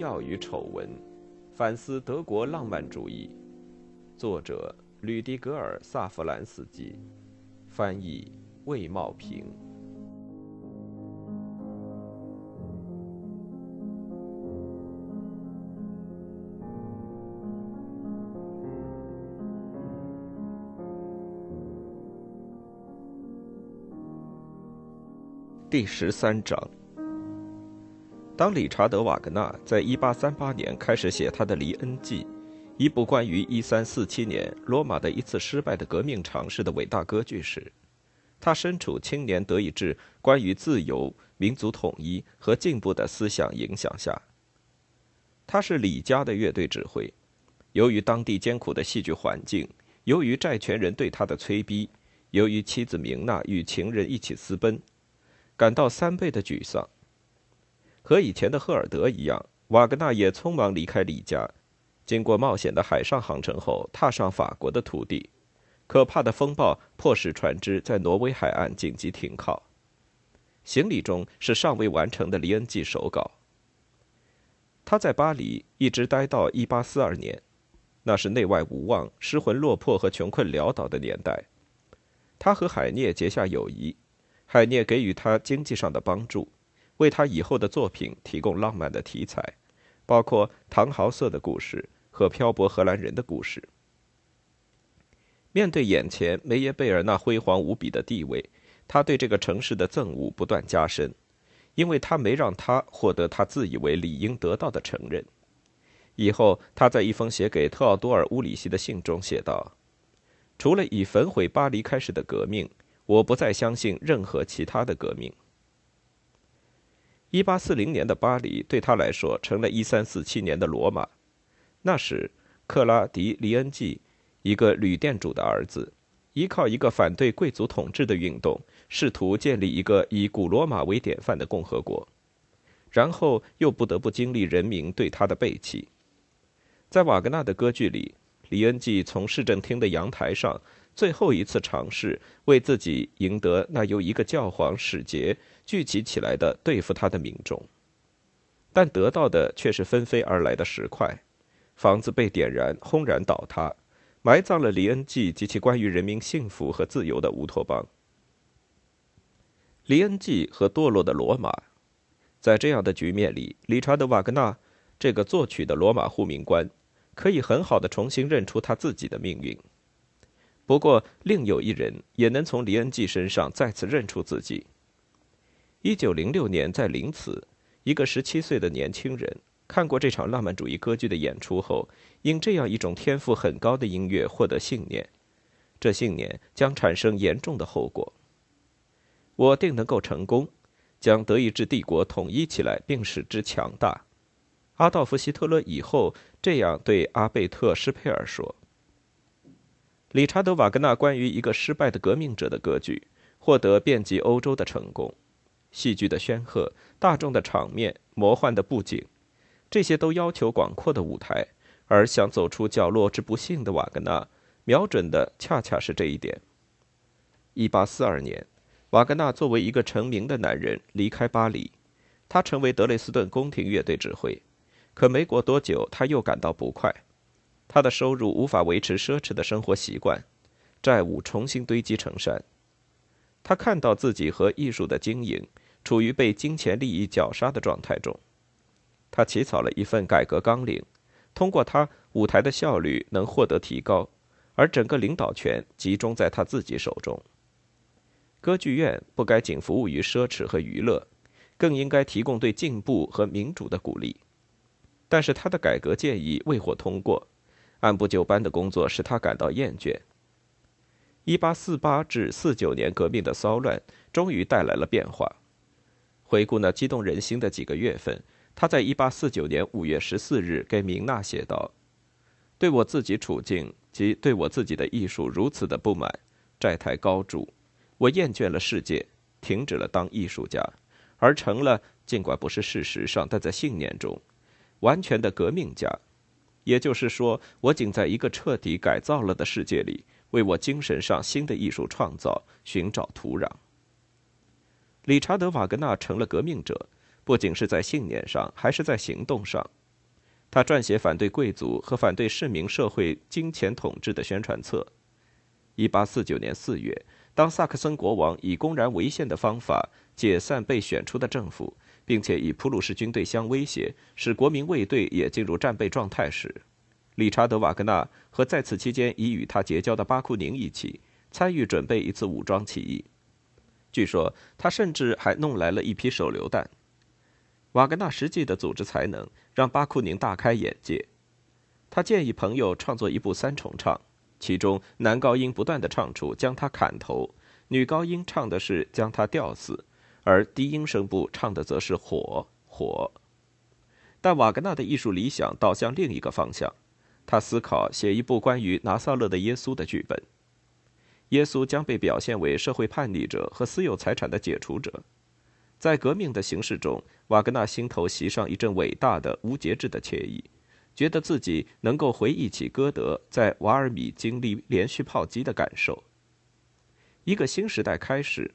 荣耀与丑闻》，反思德国浪漫主义。作者：吕迪格尔·萨弗兰斯基，翻译：魏茂平。第十三章。当理查德·瓦格纳在1838年开始写他的《黎恩记》，一部关于1347年罗马的一次失败的革命尝试的伟大歌剧时，他身处青年德意志关于自由、民族统一和进步的思想影响下。他是李家的乐队指挥，由于当地艰苦的戏剧环境，由于债权人对他的催逼，由于妻子明娜与情人一起私奔。感到三倍的沮丧。和以前的赫尔德一样，瓦格纳也匆忙离开李家，经过冒险的海上航程后，踏上法国的土地。可怕的风暴迫使船只在挪威海岸紧急停靠，行李中是尚未完成的《黎恩记》手稿。他在巴黎一直待到1842年，那是内外无望、失魂落魄和穷困潦倒的年代。他和海涅结下友谊。海涅给予他经济上的帮助，为他以后的作品提供浪漫的题材，包括唐豪瑟的故事和漂泊荷兰人的故事。面对眼前梅耶贝尔那辉煌无比的地位，他对这个城市的憎恶不断加深，因为他没让他获得他自以为理应得到的承认。以后，他在一封写给特奥多尔·乌里希的信中写道：“除了以焚毁巴黎开始的革命。”我不再相信任何其他的革命。一八四零年的巴黎对他来说成了一三四七年的罗马。那时，克拉迪·黎恩济，一个旅店主的儿子，依靠一个反对贵族统治的运动，试图建立一个以古罗马为典范的共和国，然后又不得不经历人民对他的背弃。在瓦格纳的歌剧里，黎恩济从市政厅的阳台上。最后一次尝试为自己赢得那由一个教皇使节聚集起来的对付他的民众，但得到的却是纷飞而来的石块，房子被点燃，轰然倒塌，埋葬了李恩济及其关于人民幸福和自由的乌托邦。李恩济和堕落的罗马，在这样的局面里，理查德·瓦格纳这个作曲的罗马护民官，可以很好的重新认出他自己的命运。不过，另有一人也能从黎恩济身上再次认出自己。一九零六年，在林茨，一个十七岁的年轻人看过这场浪漫主义歌剧的演出后，因这样一种天赋很高的音乐获得信念，这信念将产生严重的后果。我定能够成功，将德意志帝国统一起来，并使之强大。阿道夫·希特勒以后这样对阿贝特·施佩尔说。理查德·瓦格纳关于一个失败的革命者的歌剧，获得遍及欧洲的成功。戏剧的煊赫、大众的场面、魔幻的布景，这些都要求广阔的舞台。而想走出角落之不幸的瓦格纳，瞄准的恰恰是这一点。1842年，瓦格纳作为一个成名的男人离开巴黎，他成为德累斯顿宫廷乐队指挥。可没过多久，他又感到不快。他的收入无法维持奢侈的生活习惯，债务重新堆积成山。他看到自己和艺术的经营处于被金钱利益绞杀的状态中。他起草了一份改革纲领，通过他舞台的效率能获得提高，而整个领导权集中在他自己手中。歌剧院不该仅服务于奢侈和娱乐，更应该提供对进步和民主的鼓励。但是他的改革建议未获通过。按部就班的工作使他感到厌倦。1848至49年革命的骚乱终于带来了变化。回顾那激动人心的几个月份，他在1849年5月14日给明娜写道：“对我自己处境及对我自己的艺术如此的不满，债台高筑，我厌倦了世界，停止了当艺术家，而成了尽管不是事实上，但在信念中，完全的革命家。”也就是说，我仅在一个彻底改造了的世界里，为我精神上新的艺术创造寻找土壤。理查德·瓦格纳成了革命者，不仅是在信念上，还是在行动上。他撰写反对贵族和反对市民社会金钱统治的宣传册。1849年4月，当萨克森国王以公然违宪的方法解散被选出的政府，并且以普鲁士军队相威胁，使国民卫队也进入战备状态时，理查德·瓦格纳和在此期间已与他结交的巴库宁一起参与准备一次武装起义。据说他甚至还弄来了一批手榴弹。瓦格纳实际的组织才能让巴库宁大开眼界。他建议朋友创作一部三重唱，其中男高音不断的唱出“将他砍头”，女高音唱的是“将他吊死”，而低音声部唱的则是“火火”。但瓦格纳的艺术理想倒向另一个方向，他思考写一部关于拿撒勒的耶稣的剧本。耶稣将被表现为社会叛逆者和私有财产的解除者。在革命的形式中，瓦格纳心头袭上一阵伟大的、无节制的惬意，觉得自己能够回忆起歌德在瓦尔米经历连续炮击的感受。一个新时代开始。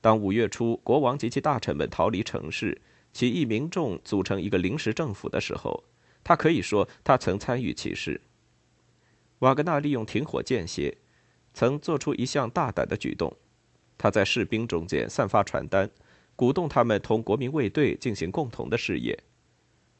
当五月初国王及其大臣们逃离城市，起义民众组成一个临时政府的时候，他可以说他曾参与其事。瓦格纳利用停火间歇，曾做出一项大胆的举动，他在士兵中间散发传单。鼓动他们同国民卫队进行共同的事业。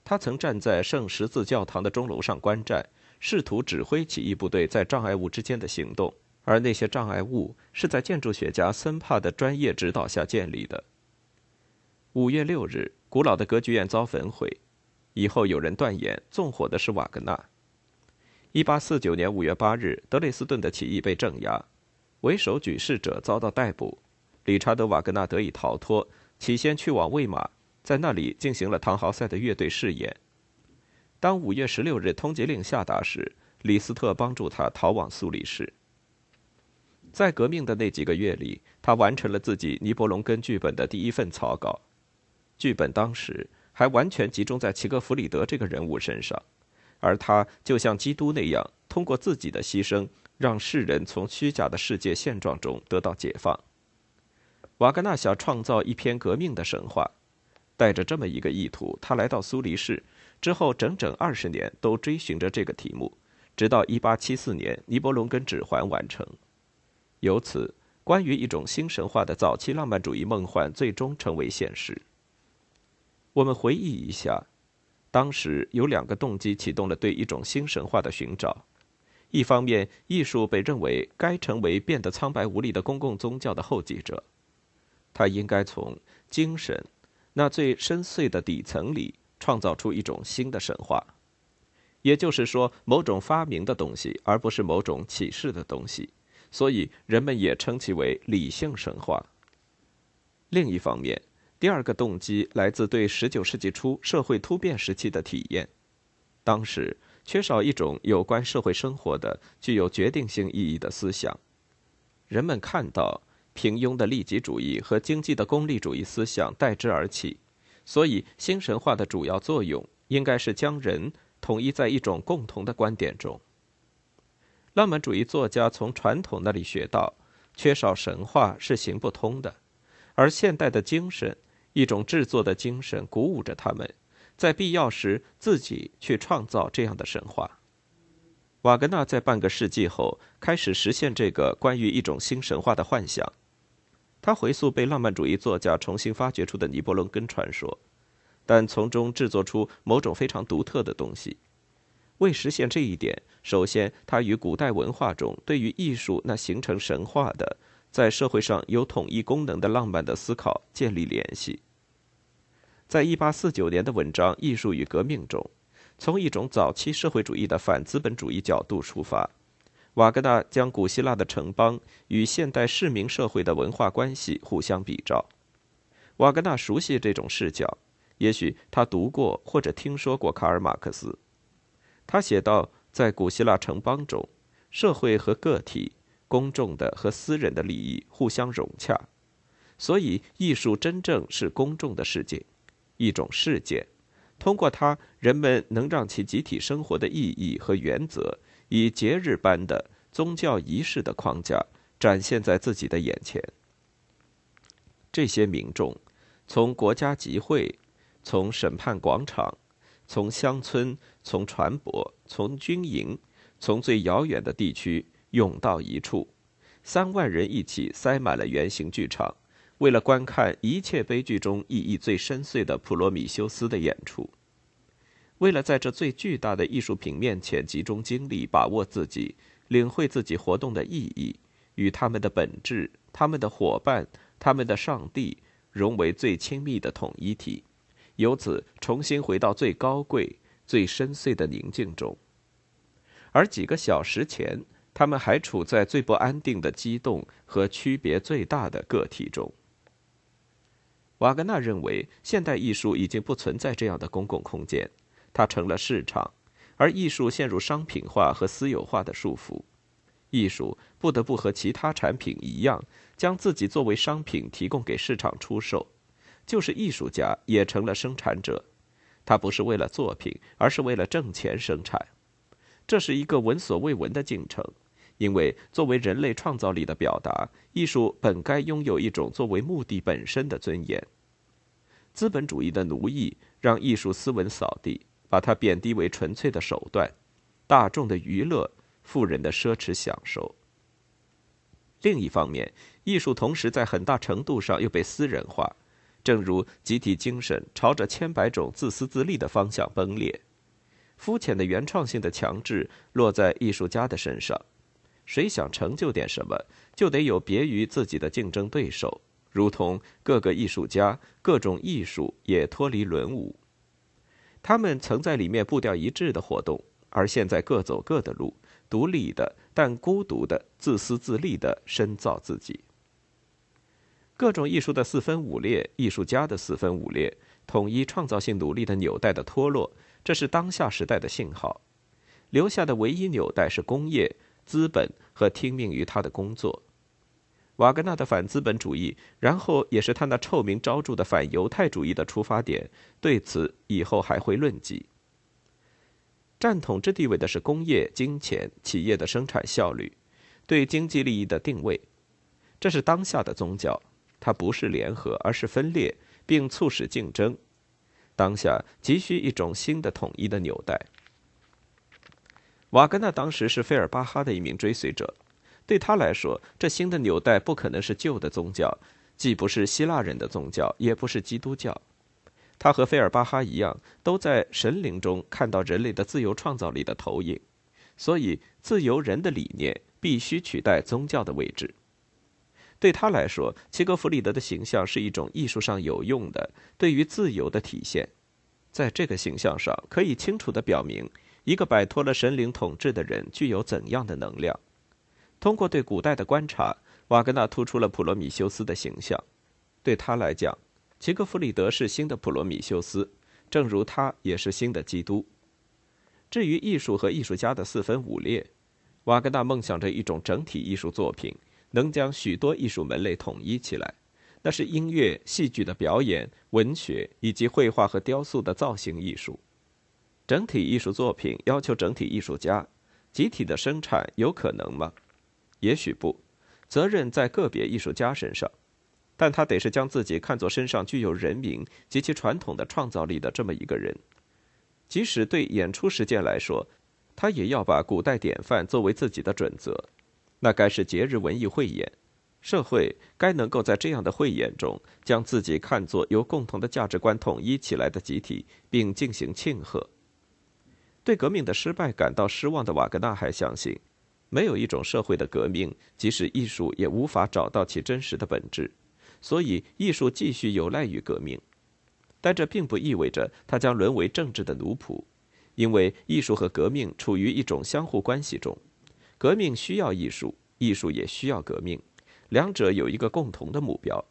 他曾站在圣十字教堂的钟楼上观战，试图指挥起义部队在障碍物之间的行动，而那些障碍物是在建筑学家森帕的专业指导下建立的。五月六日，古老的歌剧院遭焚毁，以后有人断言纵火的是瓦格纳。一八四九年五月八日，德累斯顿的起义被镇压，为首举事者遭到逮捕，理查德·瓦格纳得以逃脱。起先去往魏玛，在那里进行了唐豪塞的乐队试演。当五月十六日通缉令下达时，李斯特帮助他逃往苏黎世。在革命的那几个月里，他完成了自己尼伯龙根剧本的第一份草稿。剧本当时还完全集中在齐格弗里德这个人物身上，而他就像基督那样，通过自己的牺牲，让世人从虚假的世界现状中得到解放。瓦格纳想创造一篇革命的神话，带着这么一个意图，他来到苏黎世之后，整整二十年都追寻着这个题目，直到1874年《尼伯龙根指环》完成。由此，关于一种新神话的早期浪漫主义梦幻最终成为现实。我们回忆一下，当时有两个动机启动了对一种新神话的寻找：一方面，艺术被认为该成为变得苍白无力的公共宗教的后继者。它应该从精神那最深邃的底层里创造出一种新的神话，也就是说，某种发明的东西，而不是某种启示的东西。所以，人们也称其为理性神话。另一方面，第二个动机来自对19世纪初社会突变时期的体验。当时缺少一种有关社会生活的、具有决定性意义的思想，人们看到。平庸的利己主义和经济的功利主义思想代之而起，所以新神话的主要作用应该是将人统一在一种共同的观点中。浪漫主义作家从传统那里学到，缺少神话是行不通的，而现代的精神，一种制作的精神，鼓舞着他们，在必要时自己去创造这样的神话。瓦格纳在半个世纪后开始实现这个关于一种新神话的幻想。他回溯被浪漫主义作家重新发掘出的尼伯龙根传说，但从中制作出某种非常独特的东西。为实现这一点，首先他与古代文化中对于艺术那形成神话的、在社会上有统一功能的浪漫的思考建立联系。在一八四九年的文章《艺术与革命》中，从一种早期社会主义的反资本主义角度出发。瓦格纳将古希腊的城邦与现代市民社会的文化关系互相比照。瓦格纳熟悉这种视角，也许他读过或者听说过卡尔马克思。他写道，在古希腊城邦中，社会和个体、公众的和私人的利益互相融洽，所以艺术真正是公众的世界，一种事件。通过它，人们能让其集体生活的意义和原则。以节日般的宗教仪式的框架展现在自己的眼前。这些民众，从国家集会、从审判广场，从乡村，从船舶，从军营，从最遥远的地区涌到一处，三万人一起塞满了圆形剧场，为了观看一切悲剧中意义最深邃的普罗米修斯的演出。为了在这最巨大的艺术品面前集中精力，把握自己，领会自己活动的意义，与他们的本质、他们的伙伴、他们的上帝融为最亲密的统一体，由此重新回到最高贵、最深邃的宁静中。而几个小时前，他们还处在最不安定的激动和区别最大的个体中。瓦格纳认为，现代艺术已经不存在这样的公共空间。它成了市场，而艺术陷入商品化和私有化的束缚。艺术不得不和其他产品一样，将自己作为商品提供给市场出售。就是艺术家也成了生产者，他不是为了作品，而是为了挣钱生产。这是一个闻所未闻的进程，因为作为人类创造力的表达，艺术本该拥有一种作为目的本身的尊严。资本主义的奴役让艺术斯文扫地。把它贬低为纯粹的手段，大众的娱乐，富人的奢侈享受。另一方面，艺术同时在很大程度上又被私人化，正如集体精神朝着千百种自私自利的方向崩裂。肤浅的原创性的强制落在艺术家的身上，谁想成就点什么，就得有别于自己的竞争对手，如同各个艺术家、各种艺术也脱离轮舞。他们曾在里面步调一致的活动，而现在各走各的路，独立的但孤独的、自私自利的深造自己。各种艺术的四分五裂，艺术家的四分五裂，统一创造性努力的纽带的脱落，这是当下时代的信号。留下的唯一纽带是工业、资本和听命于他的工作。瓦格纳的反资本主义，然后也是他那臭名昭著的反犹太主义的出发点。对此以后还会论及。占统治地位的是工业、金钱、企业的生产效率，对经济利益的定位。这是当下的宗教，它不是联合，而是分裂，并促使竞争。当下急需一种新的统一的纽带。瓦格纳当时是费尔巴哈的一名追随者。对他来说，这新的纽带不可能是旧的宗教，既不是希腊人的宗教，也不是基督教。他和费尔巴哈一样，都在神灵中看到人类的自由创造力的投影，所以自由人的理念必须取代宗教的位置。对他来说，齐格弗里德的形象是一种艺术上有用的对于自由的体现。在这个形象上，可以清楚地表明一个摆脱了神灵统治的人具有怎样的能量。通过对古代的观察，瓦格纳突出了普罗米修斯的形象。对他来讲，齐格弗里德是新的普罗米修斯，正如他也是新的基督。至于艺术和艺术家的四分五裂，瓦格纳梦想着一种整体艺术作品，能将许多艺术门类统一起来。那是音乐、戏剧的表演、文学以及绘画和雕塑的造型艺术。整体艺术作品要求整体艺术家，集体的生产有可能吗？也许不，责任在个别艺术家身上，但他得是将自己看作身上具有人民及其传统的创造力的这么一个人。即使对演出实践来说，他也要把古代典范作为自己的准则。那该是节日文艺汇演，社会该能够在这样的汇演中，将自己看作由共同的价值观统一起来的集体，并进行庆贺。对革命的失败感到失望的瓦格纳还相信。没有一种社会的革命，即使艺术也无法找到其真实的本质，所以艺术继续有赖于革命。但这并不意味着它将沦为政治的奴仆，因为艺术和革命处于一种相互关系中。革命需要艺术，艺术也需要革命，两者有一个共同的目标，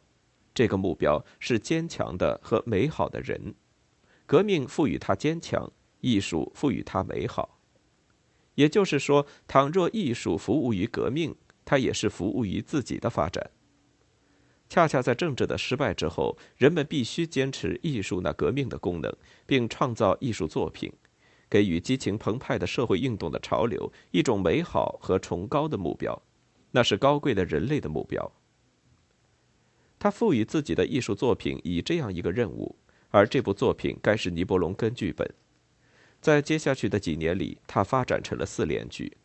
这个目标是坚强的和美好的人。革命赋予他坚强，艺术赋予他美好。也就是说，倘若艺术服务于革命，它也是服务于自己的发展。恰恰在政治的失败之后，人们必须坚持艺术那革命的功能，并创造艺术作品，给予激情澎湃的社会运动的潮流一种美好和崇高的目标，那是高贵的人类的目标。他赋予自己的艺术作品以这样一个任务，而这部作品该是尼伯龙根剧本。在接下去的几年里，他发展成了四连剧。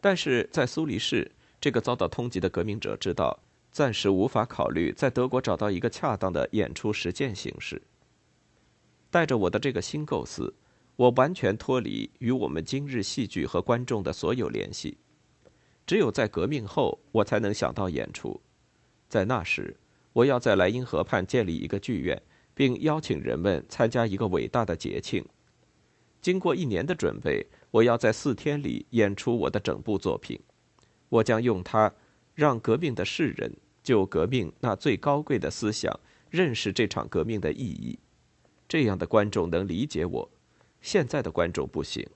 但是在苏黎世，这个遭到通缉的革命者知道，暂时无法考虑在德国找到一个恰当的演出实践形式。带着我的这个新构思，我完全脱离与我们今日戏剧和观众的所有联系。只有在革命后，我才能想到演出。在那时。我要在莱茵河畔建立一个剧院，并邀请人们参加一个伟大的节庆。经过一年的准备，我要在四天里演出我的整部作品。我将用它让革命的世人就革命那最高贵的思想认识这场革命的意义。这样的观众能理解我，现在的观众不行。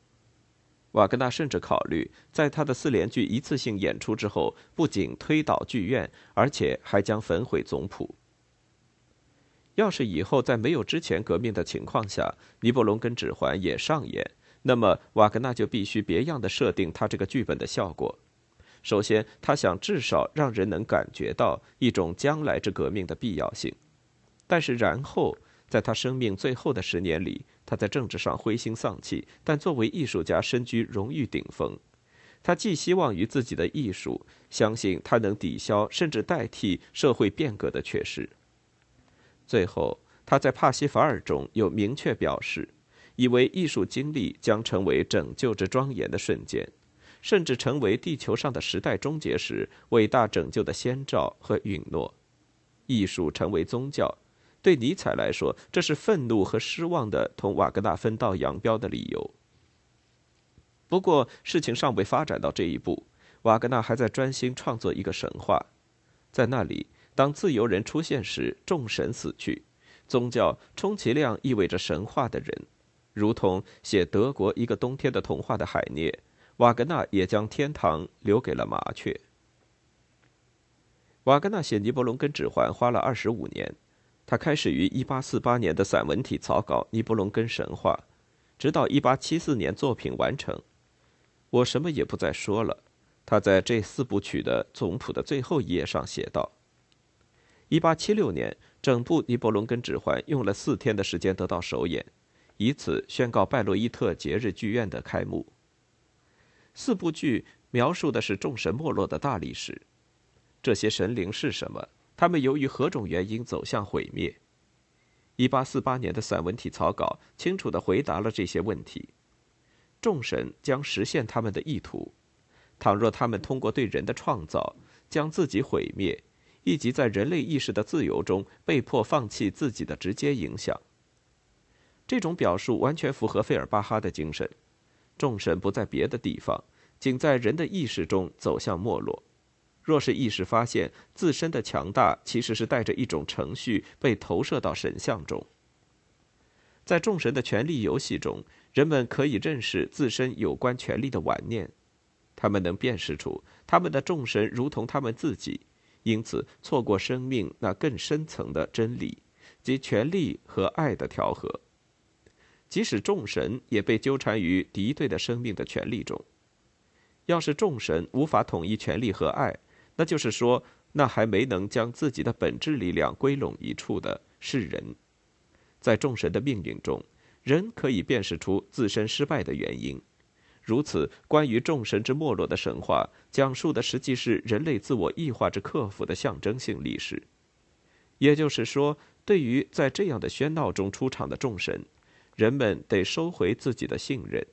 瓦格纳甚至考虑，在他的四连剧一次性演出之后，不仅推倒剧院，而且还将焚毁总谱。要是以后在没有之前革命的情况下，《尼伯龙根指环》也上演，那么瓦格纳就必须别样的设定他这个剧本的效果。首先，他想至少让人能感觉到一种将来之革命的必要性，但是然后。在他生命最后的十年里，他在政治上灰心丧气，但作为艺术家身居荣誉顶峰。他寄希望于自己的艺术，相信他能抵消甚至代替社会变革的缺失。最后，他在《帕西法尔》中有明确表示，以为艺术经历将成为拯救之庄严的瞬间，甚至成为地球上的时代终结时伟大拯救的先兆和允诺。艺术成为宗教。对尼采来说，这是愤怒和失望的同瓦格纳分道扬镳的理由。不过，事情尚未发展到这一步，瓦格纳还在专心创作一个神话。在那里，当自由人出现时，众神死去，宗教充其量意味着神话的人，如同写德国一个冬天的童话的海涅，瓦格纳也将天堂留给了麻雀。瓦格纳写《尼伯龙根指环》花了二十五年。他开始于1848年的散文体草稿《尼伯龙根神话》，直到1874年作品完成。我什么也不再说了。他在这四部曲的总谱的最后一页上写道：1876年，整部《尼伯龙根指环》用了四天的时间得到首演，以此宣告拜洛伊特节日剧院的开幕。四部剧描述的是众神没落的大历史。这些神灵是什么？他们由于何种原因走向毁灭？一八四八年的散文体草稿清楚地回答了这些问题。众神将实现他们的意图，倘若他们通过对人的创造将自己毁灭，以及在人类意识的自由中被迫放弃自己的直接影响。这种表述完全符合费尔巴哈的精神：众神不在别的地方，仅在人的意识中走向没落。若是意识发现自身的强大其实是带着一种程序被投射到神像中，在众神的权力游戏中，人们可以认识自身有关权力的顽念，他们能辨识出他们的众神如同他们自己，因此错过生命那更深层的真理即权力和爱的调和。即使众神也被纠缠于敌对的生命的权利中，要是众神无法统一权力和爱。那就是说，那还没能将自己的本质力量归拢一处的是人，在众神的命运中，人可以辨识出自身失败的原因。如此，关于众神之没落的神话，讲述的实际是人类自我异化之克服的象征性历史。也就是说，对于在这样的喧闹中出场的众神，人们得收回自己的信任，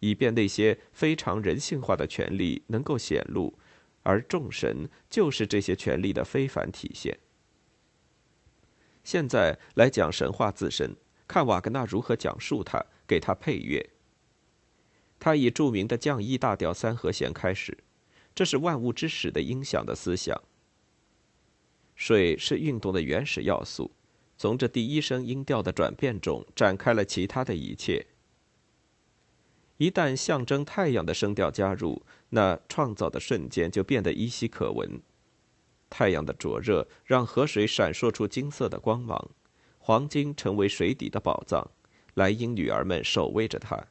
以便那些非常人性化的权利能够显露。而众神就是这些权力的非凡体现。现在来讲神话自身，看瓦格纳如何讲述它，给它配乐。他以著名的降一大调三和弦开始，这是万物之始的音响的思想。水是运动的原始要素，从这第一声音调的转变中展开了其他的一切。一旦象征太阳的声调加入，那创造的瞬间就变得依稀可闻。太阳的灼热让河水闪烁出金色的光芒，黄金成为水底的宝藏。莱茵女儿们守卫着它。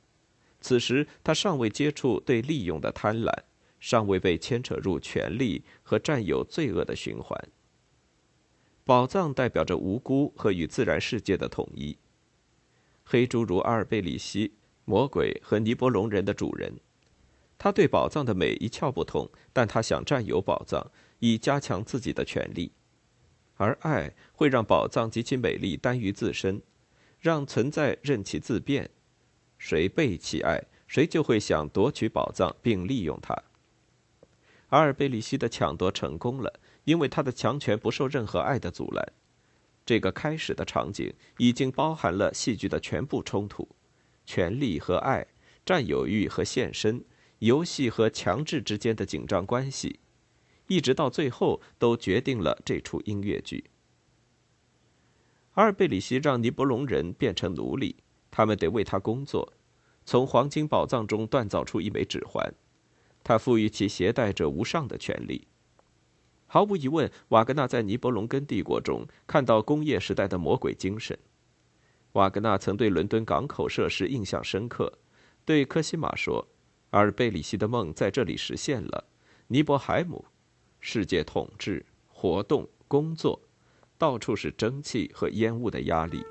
此时，她尚未接触对利用的贪婪，尚未被牵扯入权力和占有罪恶的循环。宝藏代表着无辜和与自然世界的统一。黑侏儒阿尔贝里希、魔鬼和尼泊龙人的主人，他对宝藏的美一窍不通，但他想占有宝藏，以加强自己的权利。而爱会让宝藏及其美丽单于自身，让存在任其自变。谁背弃爱，谁就会想夺取宝藏并利用它。阿尔贝里希的抢夺成功了，因为他的强权不受任何爱的阻拦。这个开始的场景已经包含了戏剧的全部冲突：权力和爱、占有欲和献身、游戏和强制之间的紧张关系。一直到最后，都决定了这出音乐剧。阿尔贝里希让尼伯龙人变成奴隶，他们得为他工作，从黄金宝藏中锻造出一枚指环，他赋予其携带者无上的权利。毫无疑问，瓦格纳在尼伯龙根帝国中看到工业时代的魔鬼精神。瓦格纳曾对伦敦港口设施印象深刻，对科西玛说：“阿尔贝里希的梦在这里实现了。”尼泊海姆。世界统治、活动、工作，到处是蒸汽和烟雾的压力。